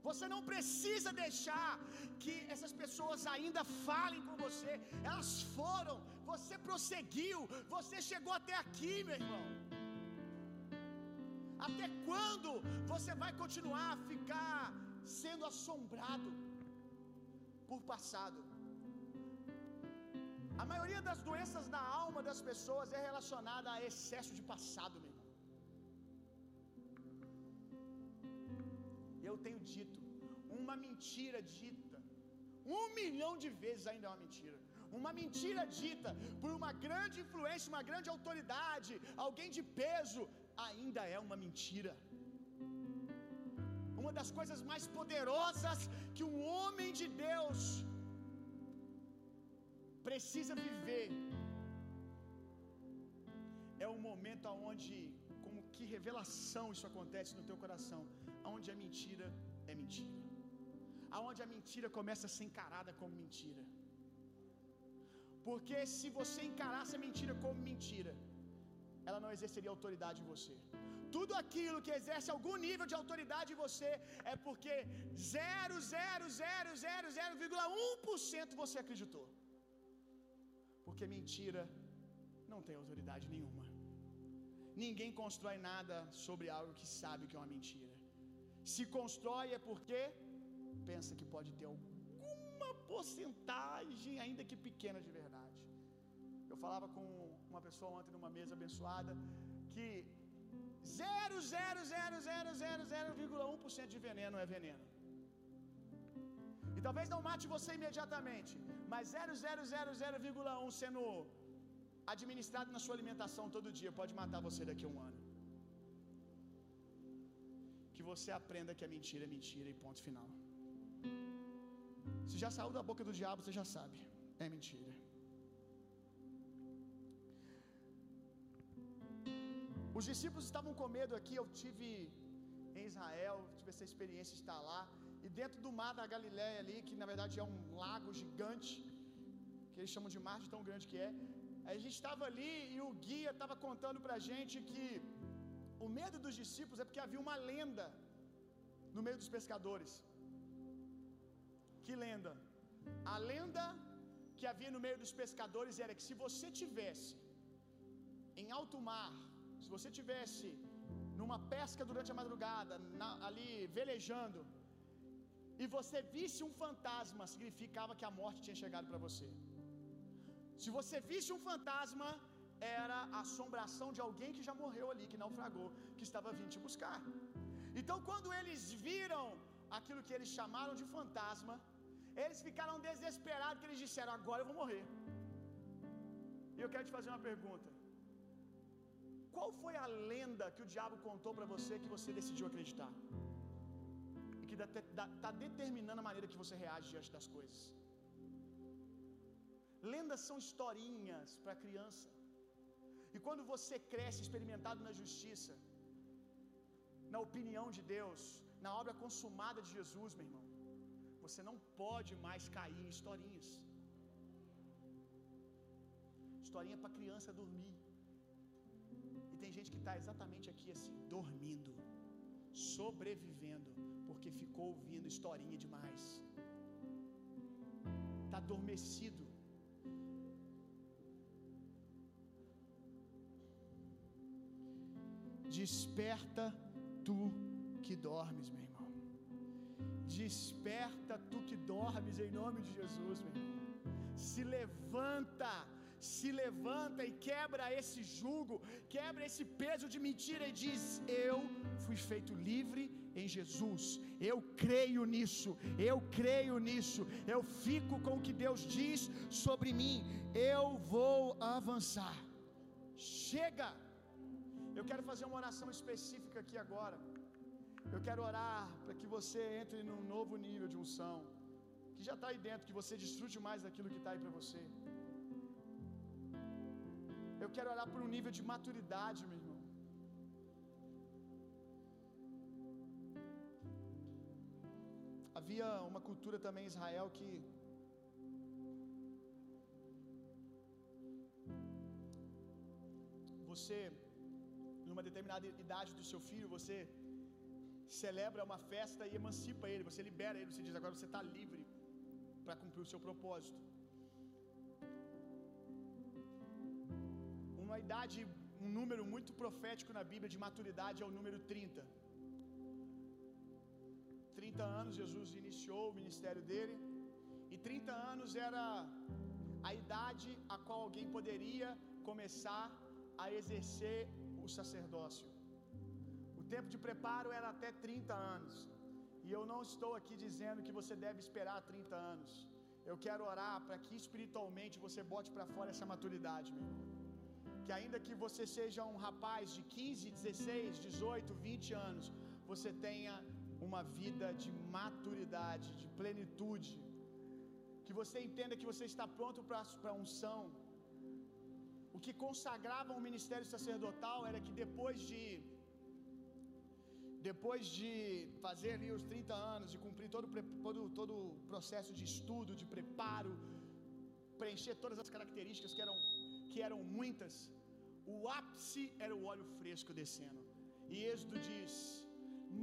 Você não precisa deixar que essas pessoas ainda falem com você. Elas foram, você prosseguiu, você chegou até aqui, meu irmão. Até quando você vai continuar a ficar sendo assombrado por passado? A maioria das doenças da alma das pessoas é relacionada a excesso de passado, meu irmão. Eu tenho dito, uma mentira dita, um milhão de vezes ainda é uma mentira. Uma mentira dita por uma grande influência, uma grande autoridade, alguém de peso, ainda é uma mentira. Uma das coisas mais poderosas que um homem de Deus precisa viver é o momento aonde, como que revelação isso acontece no teu coração, aonde a mentira é mentira. Aonde a mentira começa a ser encarada como mentira. Porque se você encarasse a mentira como mentira, ela não exerceria autoridade em você. Tudo aquilo que exerce algum nível de autoridade em você é porque 0,000,1% você acreditou. Porque mentira não tem autoridade nenhuma. Ninguém constrói nada sobre algo que sabe que é uma mentira. Se constrói é porque pensa que pode ter alguma porcentagem, ainda que pequena, de verdade. Eu falava com uma pessoa ontem numa mesa abençoada que 0,000,1% de veneno é veneno. E talvez não mate você imediatamente, mas 0,000,1 sendo administrado na sua alimentação todo dia pode matar você daqui a um ano. Que você aprenda que a mentira é mentira e ponto final. Se já saiu da boca do diabo, você já sabe. É mentira. Os discípulos estavam com medo aqui. Eu tive em Israel, tive essa experiência de estar lá. E dentro do mar da Galiléia ali, que na verdade é um lago gigante, que eles chamam de mar de tão grande que é. A gente estava ali e o guia estava contando pra gente que o medo dos discípulos é porque havia uma lenda no meio dos pescadores. Que lenda? A lenda que havia no meio dos pescadores era que se você tivesse em alto mar, se você tivesse numa pesca durante a madrugada, na, ali velejando, e você visse um fantasma, significava que a morte tinha chegado para você. Se você visse um fantasma, era a assombração de alguém que já morreu ali, que naufragou, que estava vindo te buscar. Então, quando eles viram aquilo que eles chamaram de fantasma, eles ficaram desesperados, que eles disseram: Agora eu vou morrer. E eu quero te fazer uma pergunta: Qual foi a lenda que o diabo contou para você que você decidiu acreditar? E que está determinando a maneira que você reage diante das coisas. Lendas são historinhas para criança. E quando você cresce experimentado na justiça, na opinião de Deus, na obra consumada de Jesus, meu irmão, você não pode mais cair em historinhas. Historinha para criança dormir. E tem gente que está exatamente aqui assim, dormindo, sobrevivendo, porque ficou ouvindo historinha demais. Está adormecido. Desperta tu que dormes, meu irmão. Desperta tu que dormes em nome de Jesus, meu irmão. Se levanta, se levanta e quebra esse jugo, quebra esse peso de mentira e diz: Eu fui feito livre em Jesus. Eu creio nisso. Eu creio nisso. Eu fico com o que Deus diz sobre mim. Eu vou avançar. Chega. Eu quero fazer uma oração específica aqui agora. Eu quero orar para que você entre num novo nível de unção, que já está aí dentro, que você desfrute mais daquilo que está aí para você. Eu quero orar por um nível de maturidade, meu irmão. Havia uma cultura também em Israel que você, numa determinada idade do seu filho, você celebra uma festa e emancipa ele, você libera ele, você diz agora você está livre para cumprir o seu propósito. Uma idade, um número muito profético na Bíblia de maturidade é o número 30. 30 anos Jesus iniciou o ministério dele, e 30 anos era a idade a qual alguém poderia começar a exercer o sacerdócio. O tempo de preparo era até 30 anos. E eu não estou aqui dizendo que você deve esperar 30 anos. Eu quero orar para que espiritualmente você bote para fora essa maturidade, meu irmão. Que ainda que você seja um rapaz de 15, 16, 18, 20 anos, você tenha uma vida de maturidade, de plenitude. Que você entenda que você está pronto para a unção. O que consagrava o ministério sacerdotal era que depois de depois de fazer ali os 30 anos, de cumprir todo, todo, todo o processo de estudo, de preparo, preencher todas as características que eram, que eram muitas, o ápice era o óleo fresco descendo. E Êxodo diz: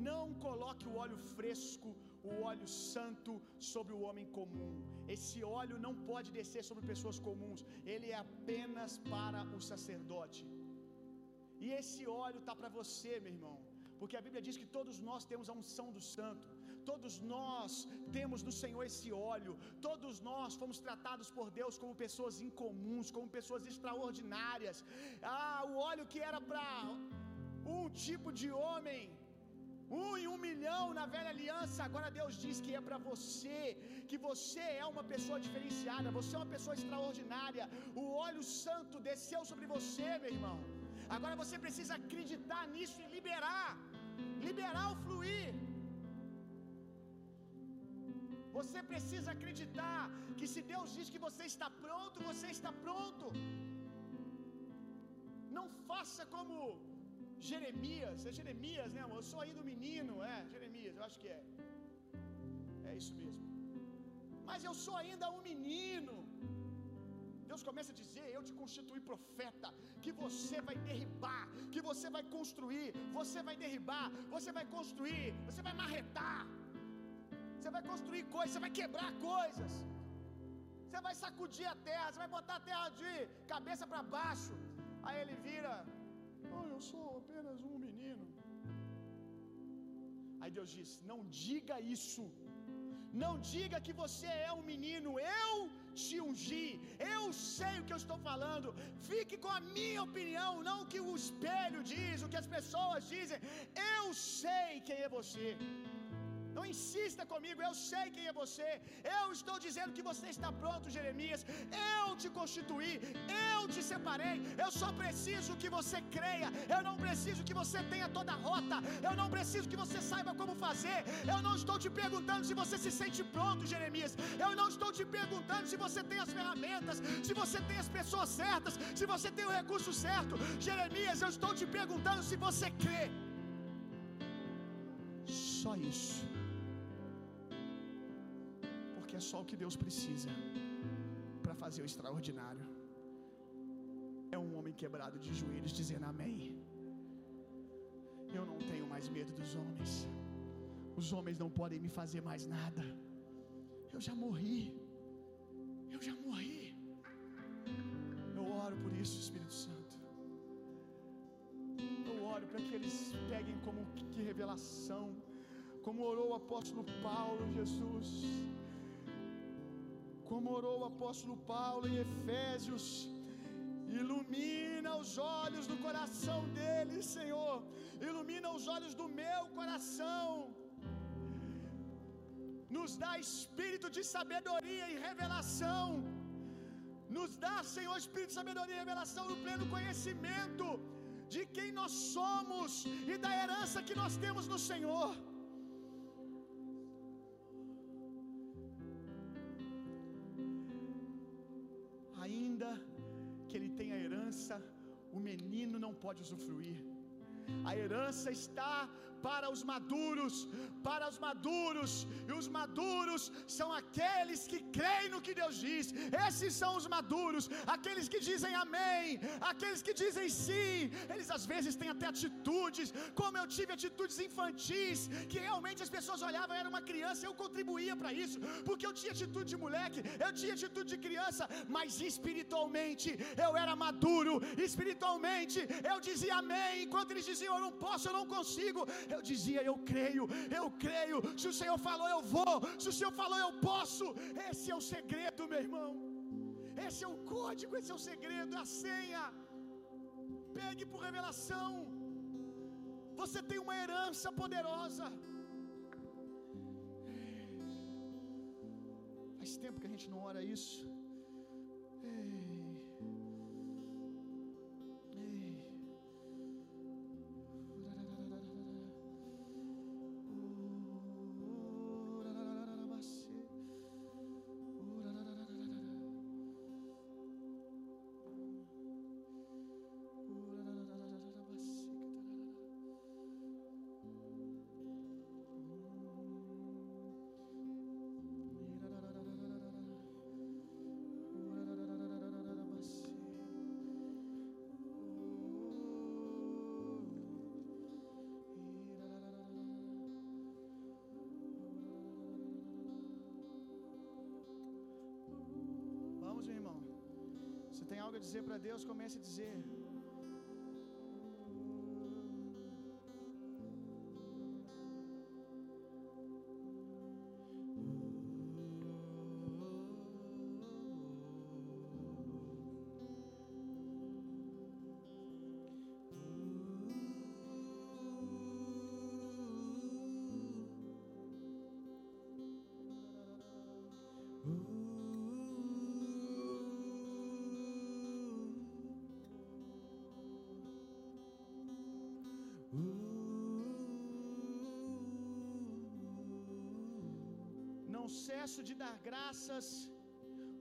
Não coloque o óleo fresco, o óleo santo, sobre o homem comum. Esse óleo não pode descer sobre pessoas comuns, ele é apenas para o sacerdote. E esse óleo está para você, meu irmão. Porque a Bíblia diz que todos nós temos a unção do santo. Todos nós temos no Senhor esse óleo. Todos nós fomos tratados por Deus como pessoas incomuns, como pessoas extraordinárias. Ah, o óleo que era para um tipo de homem, um em um milhão na velha aliança, agora Deus diz que é para você, que você é uma pessoa diferenciada, você é uma pessoa extraordinária. O óleo santo desceu sobre você, meu irmão. Agora você precisa acreditar nisso e liberar liberar o fluir. Você precisa acreditar que se Deus diz que você está pronto, você está pronto. Não faça como Jeremias, é Jeremias, né, amor? Eu sou ainda um menino, é, Jeremias, eu acho que é. É isso mesmo. Mas eu sou ainda um menino. Deus começa a dizer: Eu te constituí profeta, que você vai derribar, que você vai construir, você vai derribar, você vai construir, você vai marretar, você vai construir coisas, você vai quebrar coisas, você vai sacudir a terra, você vai botar a terra de cabeça para baixo. Aí ele vira: Oh, eu sou apenas um menino. Aí Deus diz: Não diga isso. Não diga que você é um menino, eu te ungi, eu sei o que eu estou falando. Fique com a minha opinião, não o que o espelho diz, o que as pessoas dizem. Eu sei quem é você. Não insista comigo, eu sei quem é você. Eu estou dizendo que você está pronto, Jeremias. Eu te constituí, eu te separei. Eu só preciso que você creia. Eu não preciso que você tenha toda a rota. Eu não preciso que você saiba como fazer. Eu não estou te perguntando se você se sente pronto, Jeremias. Eu não estou te perguntando se você tem as ferramentas, se você tem as pessoas certas, se você tem o recurso certo. Jeremias, eu estou te perguntando se você crê. Só isso é só o que Deus precisa para fazer o extraordinário. É um homem quebrado de joelhos dizendo amém. Eu não tenho mais medo dos homens. Os homens não podem me fazer mais nada. Eu já morri. Eu já morri. Eu oro por isso, Espírito Santo. Eu oro para que eles peguem como que revelação, como orou o apóstolo Paulo, Jesus como orou o apóstolo Paulo em Efésios, ilumina os olhos do coração dele, Senhor, ilumina os olhos do meu coração, nos dá espírito de sabedoria e revelação, nos dá, Senhor, espírito de sabedoria e revelação no pleno conhecimento de quem nós somos e da herança que nós temos no Senhor. Herança, o menino não pode usufruir. A herança está para os maduros, para os maduros, e os maduros são aqueles que creem no que Deus diz. Esses são os maduros, aqueles que dizem amém, aqueles que dizem sim. Eles às vezes têm até atitudes, como eu tive atitudes infantis, que realmente as pessoas olhavam, eu era uma criança, eu contribuía para isso, porque eu tinha atitude de moleque, eu tinha atitude de criança, mas espiritualmente eu era maduro, espiritualmente eu dizia amém, enquanto eles diziam eu não posso, eu não consigo, eu dizia: Eu creio, eu creio. Se o Senhor falou, eu vou. Se o Senhor falou, eu posso. Esse é o segredo, meu irmão. Esse é o código, esse é o segredo, é a senha. Pegue por revelação. Você tem uma herança poderosa. Faz tempo que a gente não ora isso. Algo a dizer para Deus, comece a dizer. Não cesso de dar graças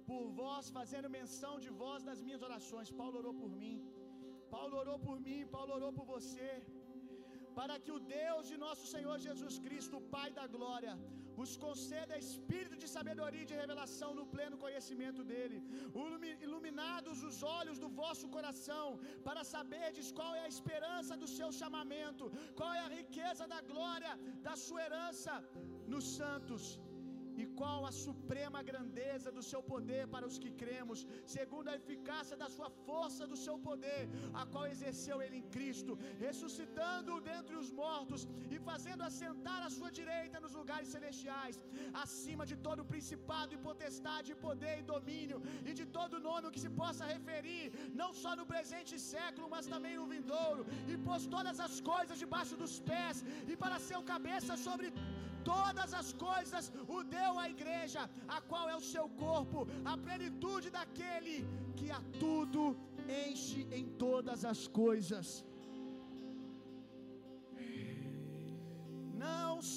por vós, fazendo menção de vós nas minhas orações. Paulo orou por mim. Paulo orou por mim, Paulo orou por você, para que o Deus de nosso Senhor Jesus Cristo, o Pai da glória, vos conceda espírito de sabedoria e de revelação no pleno conhecimento dele, iluminados os olhos do vosso coração, para saberdes qual é a esperança do seu chamamento, qual é a riqueza da glória da sua herança nos santos qual a suprema grandeza do seu poder para os que cremos, segundo a eficácia da sua força do seu poder, a qual exerceu ele em Cristo, ressuscitando-o dentre os mortos e fazendo assentar a sua direita nos lugares celestiais, acima de todo principado e potestade, e poder e domínio, e de todo nome que se possa referir, não só no presente século, mas também no vindouro, e pôs todas as coisas debaixo dos pés, e para ser o cabeça sobre todas as coisas o deu à igreja, a qual é o seu corpo, a plenitude daquele que a tudo enche em todas as coisas.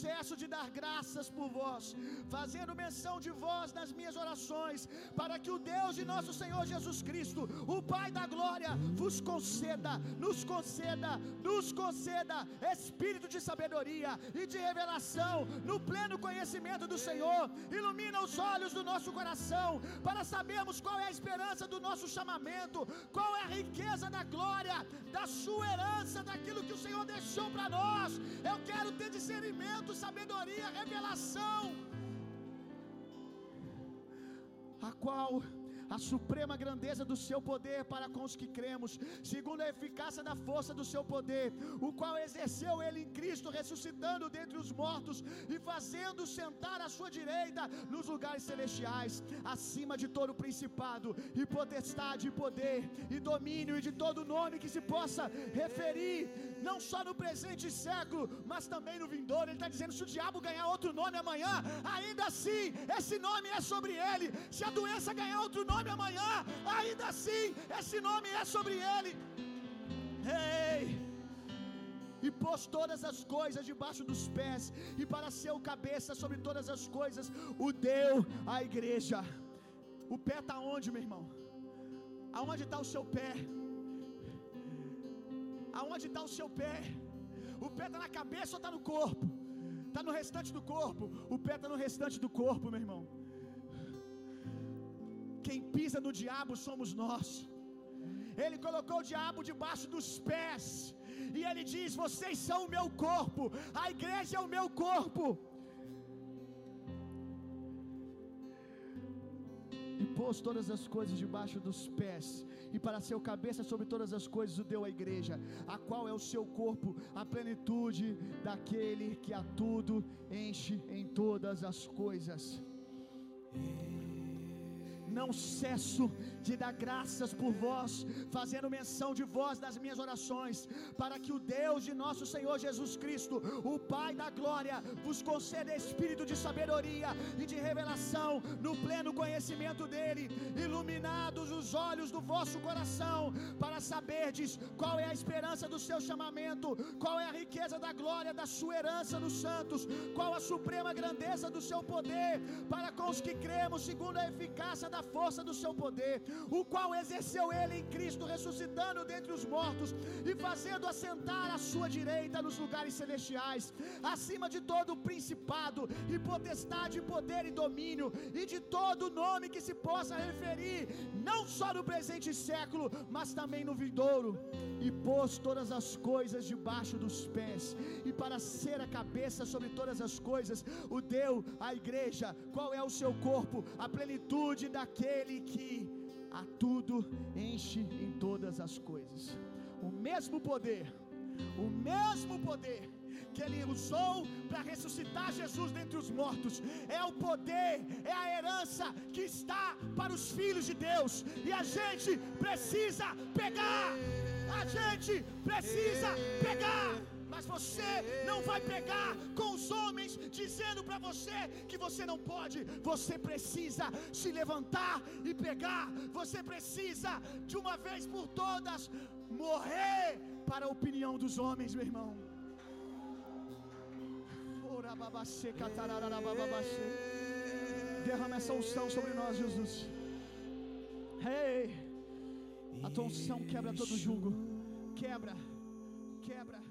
De dar graças por vós, fazendo menção de vós nas minhas orações, para que o Deus de nosso Senhor Jesus Cristo, o Pai da glória, vos conceda, nos conceda, nos conceda espírito de sabedoria e de revelação no pleno conhecimento do Senhor. Ilumina os olhos do nosso coração, para sabermos qual é a esperança do nosso chamamento, qual é a riqueza da glória, da sua herança, daquilo que o Senhor deixou para nós. Eu quero ter discernimento sabedoria, revelação, a qual a suprema grandeza do seu poder para com os que cremos, segundo a eficácia da força do seu poder, o qual exerceu ele em Cristo, ressuscitando dentre os mortos e fazendo sentar à sua direita nos lugares celestiais, acima de todo principado e potestade e poder e domínio e de todo nome que se possa referir, não só no presente século, mas também no vindouro. Ele está dizendo: se o diabo ganhar outro nome amanhã, ainda assim esse nome é sobre ele. Se a doença ganhar outro nome amanhã, ainda assim esse nome é sobre ele. Ei! e pôs todas as coisas debaixo dos pés, e para ser o cabeça sobre todas as coisas, o deu à igreja. O pé está onde, meu irmão? Aonde está o seu pé? Aonde está o seu pé? O pé está na cabeça ou está no corpo? Está no restante do corpo. O pé está no restante do corpo, meu irmão. Quem pisa no diabo somos nós. Ele colocou o diabo debaixo dos pés. E ele diz: Vocês são o meu corpo. A igreja é o meu corpo. E pôs todas as coisas debaixo dos pés e para ser o cabeça sobre todas as coisas o deu à igreja, a qual é o seu corpo, a plenitude daquele que a tudo enche em todas as coisas não cesso de dar graças por vós, fazendo menção de vós nas minhas orações, para que o Deus de nosso Senhor Jesus Cristo, o Pai da glória, vos conceda espírito de sabedoria e de revelação no pleno conhecimento dele, iluminados os olhos do vosso coração, para saberdes qual é a esperança do seu chamamento, qual é a riqueza da glória da sua herança nos santos, qual a suprema grandeza do seu poder para com os que cremos, segundo a eficácia da força do seu poder, o qual exerceu ele em Cristo, ressuscitando dentre os mortos e fazendo assentar à sua direita nos lugares celestiais, acima de todo principado e potestade, poder e domínio, e de todo nome que se possa referir, não só no presente século, mas também no vindouro, e pôs todas as coisas debaixo dos pés, e para ser a cabeça sobre todas as coisas, o deu à igreja, qual é o seu corpo, a plenitude da aquele que a tudo enche em todas as coisas. O mesmo poder, o mesmo poder que ele usou para ressuscitar Jesus dentre os mortos, é o poder, é a herança que está para os filhos de Deus, e a gente precisa pegar, a gente precisa pegar mas você não vai pegar com os homens dizendo para você que você não pode. Você precisa se levantar e pegar. Você precisa de uma vez por todas morrer para a opinião dos homens, meu irmão. Derrama essa unção sobre nós, Jesus. Hey, a tua unção quebra todo jugo. quebra, quebra.